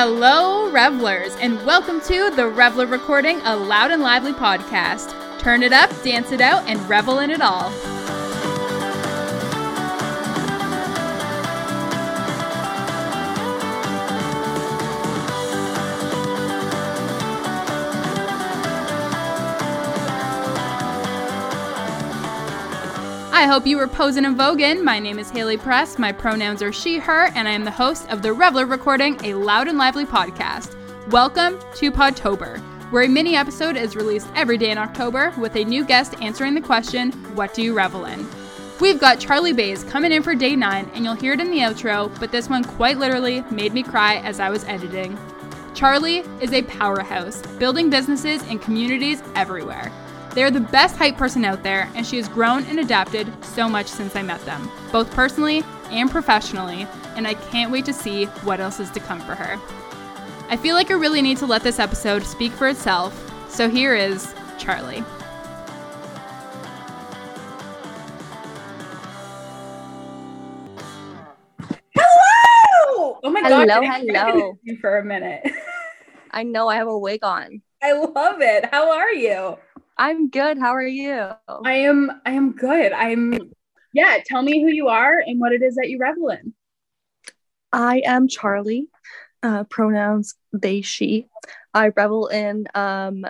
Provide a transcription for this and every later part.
Hello, revelers, and welcome to the Reveller Recording, a loud and lively podcast. Turn it up, dance it out, and revel in it all. I hope you were posing and voguing. My name is Haley Press. My pronouns are she, her, and I am the host of the Reveller Recording, a loud and lively podcast. Welcome to Podtober, where a mini episode is released every day in October with a new guest answering the question, What do you revel in? We've got Charlie Baze coming in for day nine, and you'll hear it in the outro, but this one quite literally made me cry as I was editing. Charlie is a powerhouse, building businesses and communities everywhere. They are the best hype person out there, and she has grown and adapted so much since I met them, both personally and professionally, and I can't wait to see what else is to come for her. I feel like I really need to let this episode speak for itself, so here is Charlie. Hello! Oh my Hello, god, hello. you for a minute. I know I have a wig on. I love it. How are you? I'm good. How are you? I am I am good. I'm yeah, tell me who you are and what it is that you revel in. I am Charlie. Uh, pronouns they, she. I revel in um,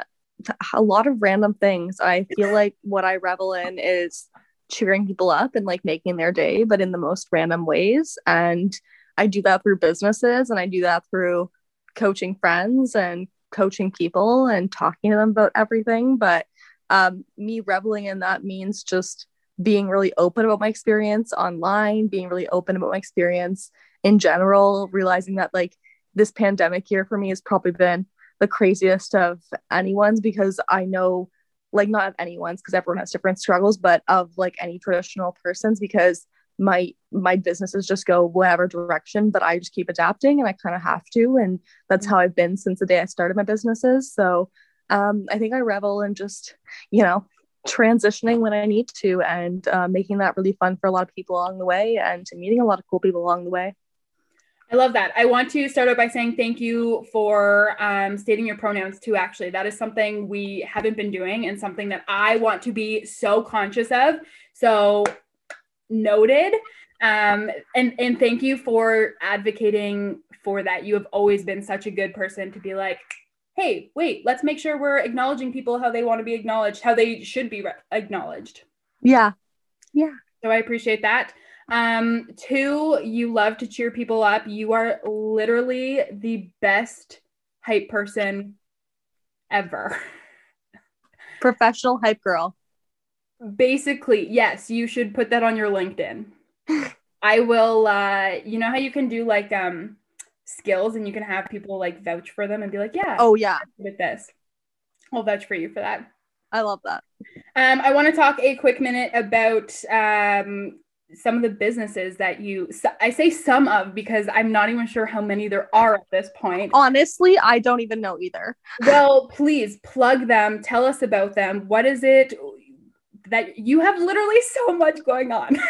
a lot of random things. I feel like what I revel in is cheering people up and like making their day, but in the most random ways. And I do that through businesses and I do that through coaching friends and coaching people and talking to them about everything. But um, me reveling in that means just being really open about my experience online, being really open about my experience in general, realizing that like this pandemic year for me has probably been the craziest of anyone's because I know like not of anyone's because everyone has different struggles, but of like any traditional person's because my my businesses just go whatever direction, but I just keep adapting and I kind of have to. And that's how I've been since the day I started my businesses. So um, I think I revel in just, you know, transitioning when I need to and uh, making that really fun for a lot of people along the way and meeting a lot of cool people along the way. I love that. I want to start out by saying thank you for um, stating your pronouns too. Actually, that is something we haven't been doing and something that I want to be so conscious of. So noted. Um, and and thank you for advocating for that. You have always been such a good person to be like, hey, wait, let's make sure we're acknowledging people how they want to be acknowledged, how they should be re- acknowledged. Yeah. Yeah. So I appreciate that. Um, two, you love to cheer people up. You are literally the best hype person ever. Professional hype girl. Basically, yes, you should put that on your LinkedIn. I will uh you know how you can do like um skills and you can have people like vouch for them and be like, yeah, Oh yeah. with this. I'll vouch for you for that. I love that. Um, I want to talk a quick minute about um, some of the businesses that you, I say some of because I'm not even sure how many there are at this point. Honestly, I don't even know either. Well, please plug them, tell us about them. What is it that you have literally so much going on?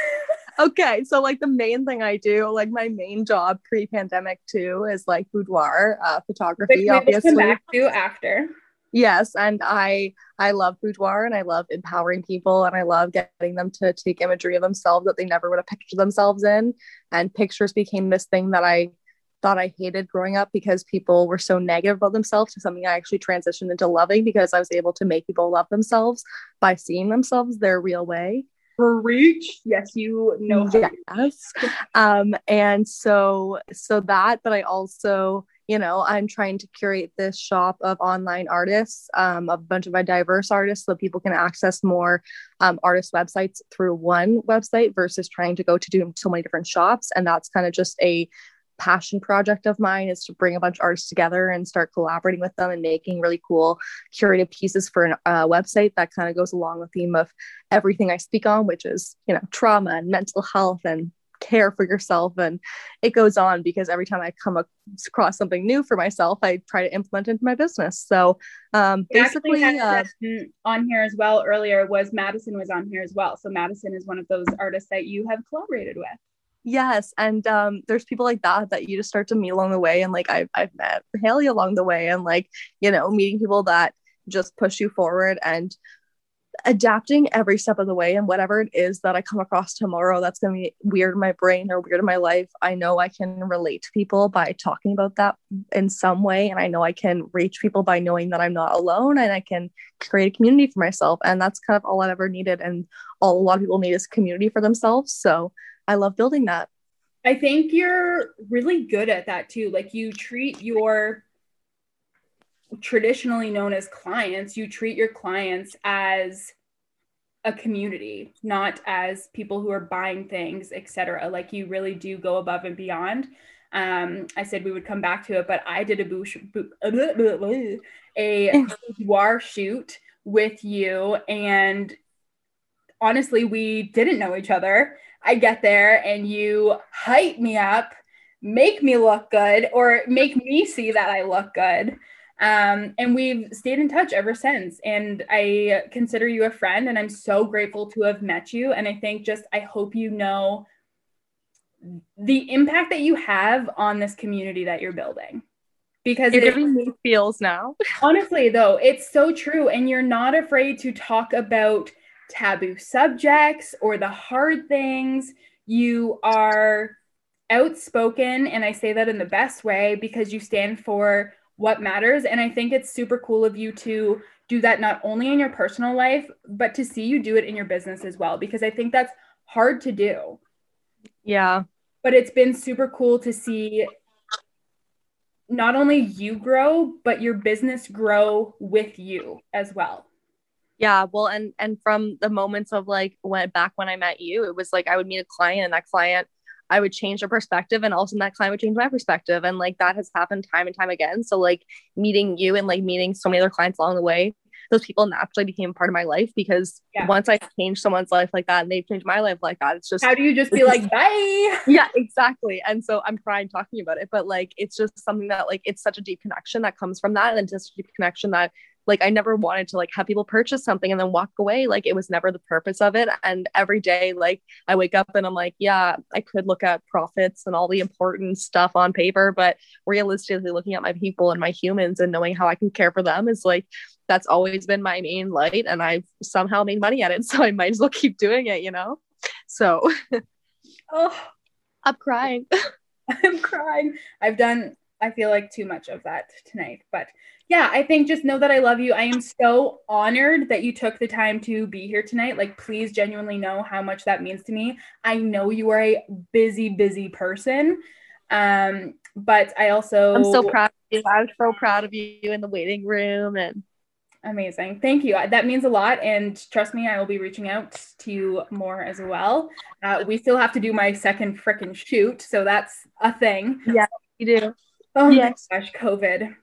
Okay, so like the main thing I do, like my main job pre-pandemic too, is like boudoir uh, photography. Which obviously, come back to after. yes, and I I love boudoir and I love empowering people and I love getting them to take imagery of themselves that they never would have pictured themselves in. And pictures became this thing that I thought I hated growing up because people were so negative about themselves to something I actually transitioned into loving because I was able to make people love themselves by seeing themselves their real way. Reach. Yes, you know. yes um and so so that but i also you know i'm trying to curate this shop of online artists um a bunch of my diverse artists so people can access more um, artist websites through one website versus trying to go to do so many different shops and that's kind of just a passion project of mine is to bring a bunch of artists together and start collaborating with them and making really cool curated pieces for a uh, website that kind of goes along the theme of everything I speak on, which is, you know, trauma and mental health and care for yourself. And it goes on because every time I come across something new for myself, I try to implement into my business. So um, basically, uh, on here as well earlier was Madison was on here as well. So Madison is one of those artists that you have collaborated with. Yes, and um, there's people like that that you just start to meet along the way, and like I've I've met Haley along the way, and like you know meeting people that just push you forward and adapting every step of the way and whatever it is that I come across tomorrow that's going to be weird in my brain or weird in my life, I know I can relate to people by talking about that in some way. And I know I can reach people by knowing that I'm not alone and I can create a community for myself. And that's kind of all I've ever needed. And all a lot of people need is community for themselves. So I love building that. I think you're really good at that too. Like you treat your traditionally known as clients, you treat your clients as a community, not as people who are buying things, etc. Like you really do go above and beyond. Um, I said we would come back to it, but I did a bouche, a boudoir shoot with you, and honestly, we didn't know each other. I get there and you hype me up, make me look good, or make me see that I look good. Um, and we've stayed in touch ever since. And I consider you a friend, and I'm so grateful to have met you. And I think just, I hope you know the impact that you have on this community that you're building. Because you're giving me feels now. honestly, though, it's so true. And you're not afraid to talk about taboo subjects or the hard things. You are outspoken. And I say that in the best way because you stand for what matters. And I think it's super cool of you to do that not only in your personal life, but to see you do it in your business as well, because I think that's hard to do. Yeah. But it's been super cool to see not only you grow, but your business grow with you as well. Yeah, well, and and from the moments of like when back when I met you, it was like I would meet a client and that client I would change their perspective and also that client would change my perspective. And like that has happened time and time again. So like meeting you and like meeting so many other clients along the way, those people naturally became part of my life because yeah. once I changed someone's life like that and they've changed my life like that, it's just how do you just be like bye? Yeah, exactly. And so I'm crying talking about it, but like it's just something that like it's such a deep connection that comes from that, and just a deep connection that like I never wanted to like have people purchase something and then walk away. Like it was never the purpose of it. And every day, like I wake up and I'm like, yeah, I could look at profits and all the important stuff on paper, but realistically looking at my people and my humans and knowing how I can care for them is like that's always been my main light. And I've somehow made money at it. So I might as well keep doing it, you know? So oh I'm crying. I'm crying. I've done I feel like too much of that tonight, but yeah, I think just know that I love you. I am so honored that you took the time to be here tonight. Like, please genuinely know how much that means to me. I know you are a busy, busy person. Um, but I also I'm so proud of you. I was so proud of you in the waiting room and amazing. Thank you. That means a lot. And trust me, I will be reaching out to you more as well. Uh, we still have to do my second freaking shoot, so that's a thing. Yeah, you do. Oh yes. my gosh, COVID.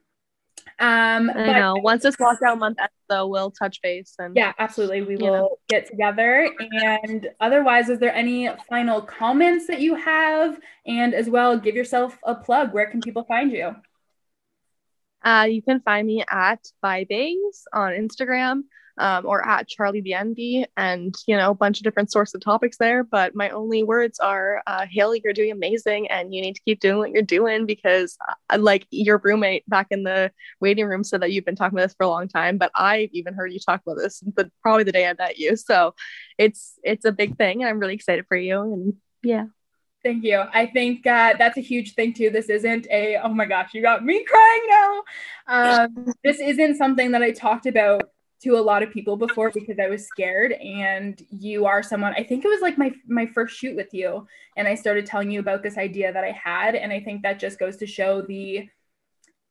Um, I know. Once this lockdown month ends, though, we'll touch base and yeah, absolutely, we will know. get together. And otherwise, is there any final comments that you have? And as well, give yourself a plug. Where can people find you? Uh, you can find me at Vibes on Instagram um, or at Charlie BNB, and you know, a bunch of different sorts of topics there. But my only words are, uh, Haley, you're doing amazing, and you need to keep doing what you're doing because, uh, like your roommate back in the waiting room said that you've been talking about this for a long time, but I've even heard you talk about this, but probably the day I met you. So it's it's a big thing, and I'm really excited for you. And yeah. Thank you. I think uh, that's a huge thing too. This isn't a oh my gosh, you got me crying now. Um, this isn't something that I talked about to a lot of people before because I was scared and you are someone I think it was like my my first shoot with you and I started telling you about this idea that I had and I think that just goes to show the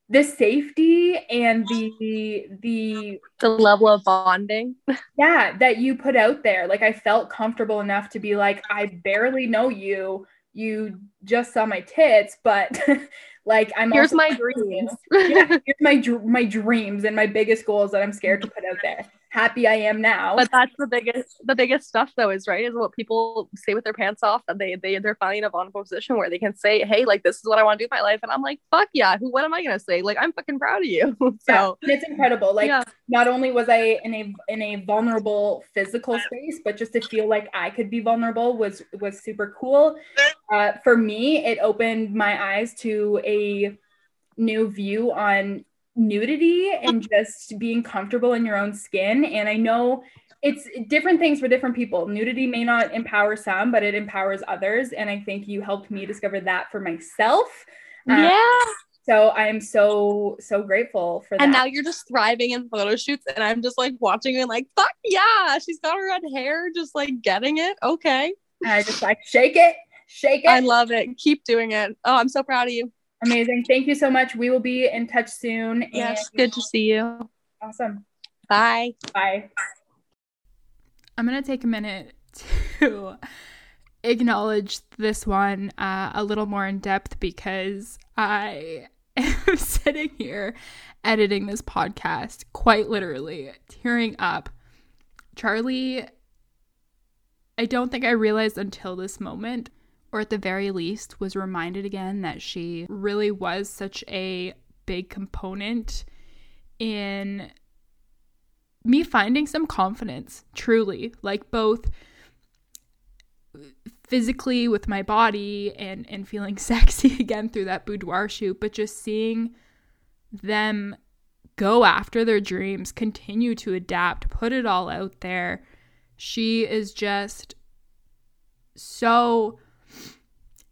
the safety and the the the level of bonding. Yeah that you put out there. Like I felt comfortable enough to be like I barely know you you just saw my tits but Like I'm here's my dreams. yeah, here's my my dreams and my biggest goals that I'm scared to put out there. Happy I am now. But that's the biggest the biggest stuff though is right is what people say with their pants off that they they they're finally in a vulnerable position where they can say, Hey, like this is what I want to do with my life. And I'm like, fuck yeah, who what am I gonna say? Like I'm fucking proud of you. so yeah, it's incredible. Like yeah. not only was I in a in a vulnerable physical space, but just to feel like I could be vulnerable was was super cool. Uh, for me, it opened my eyes to a new view on nudity and just being comfortable in your own skin. And I know it's different things for different people. Nudity may not empower some, but it empowers others. And I think you helped me discover that for myself. Um, yeah. So I am so so grateful for that. And now you're just thriving in photo shoots, and I'm just like watching and like, fuck yeah, she's got her red hair, just like getting it. Okay. And I just like shake it, shake it. I love it. Keep doing it. Oh, I'm so proud of you. Amazing. Thank you so much. We will be in touch soon. Yes, good to see you. Awesome. Bye. Bye. I'm going to take a minute to acknowledge this one uh, a little more in depth because I am sitting here editing this podcast, quite literally tearing up. Charlie, I don't think I realized until this moment or at the very least was reminded again that she really was such a big component in me finding some confidence, truly, like both physically with my body and and feeling sexy again through that boudoir shoot, but just seeing them go after their dreams, continue to adapt, put it all out there. She is just so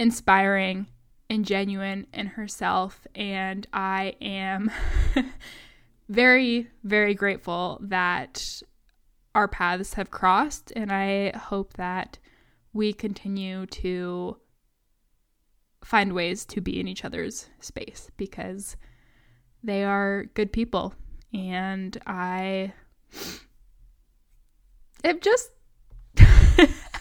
inspiring and genuine in herself. And I am very, very grateful that our paths have crossed. And I hope that we continue to find ways to be in each other's space because they are good people. And I am just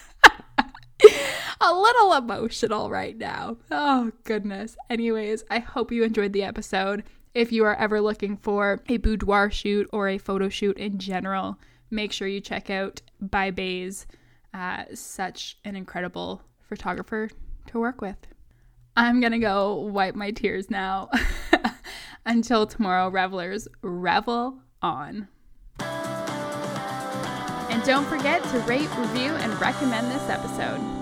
a little emotional right now. Oh, goodness. Anyways, I hope you enjoyed the episode. If you are ever looking for a boudoir shoot or a photo shoot in general, make sure you check out By Baze. Uh, such an incredible photographer to work with. I'm gonna go wipe my tears now. Until tomorrow, revelers, revel on. And don't forget to rate, review, and recommend this episode.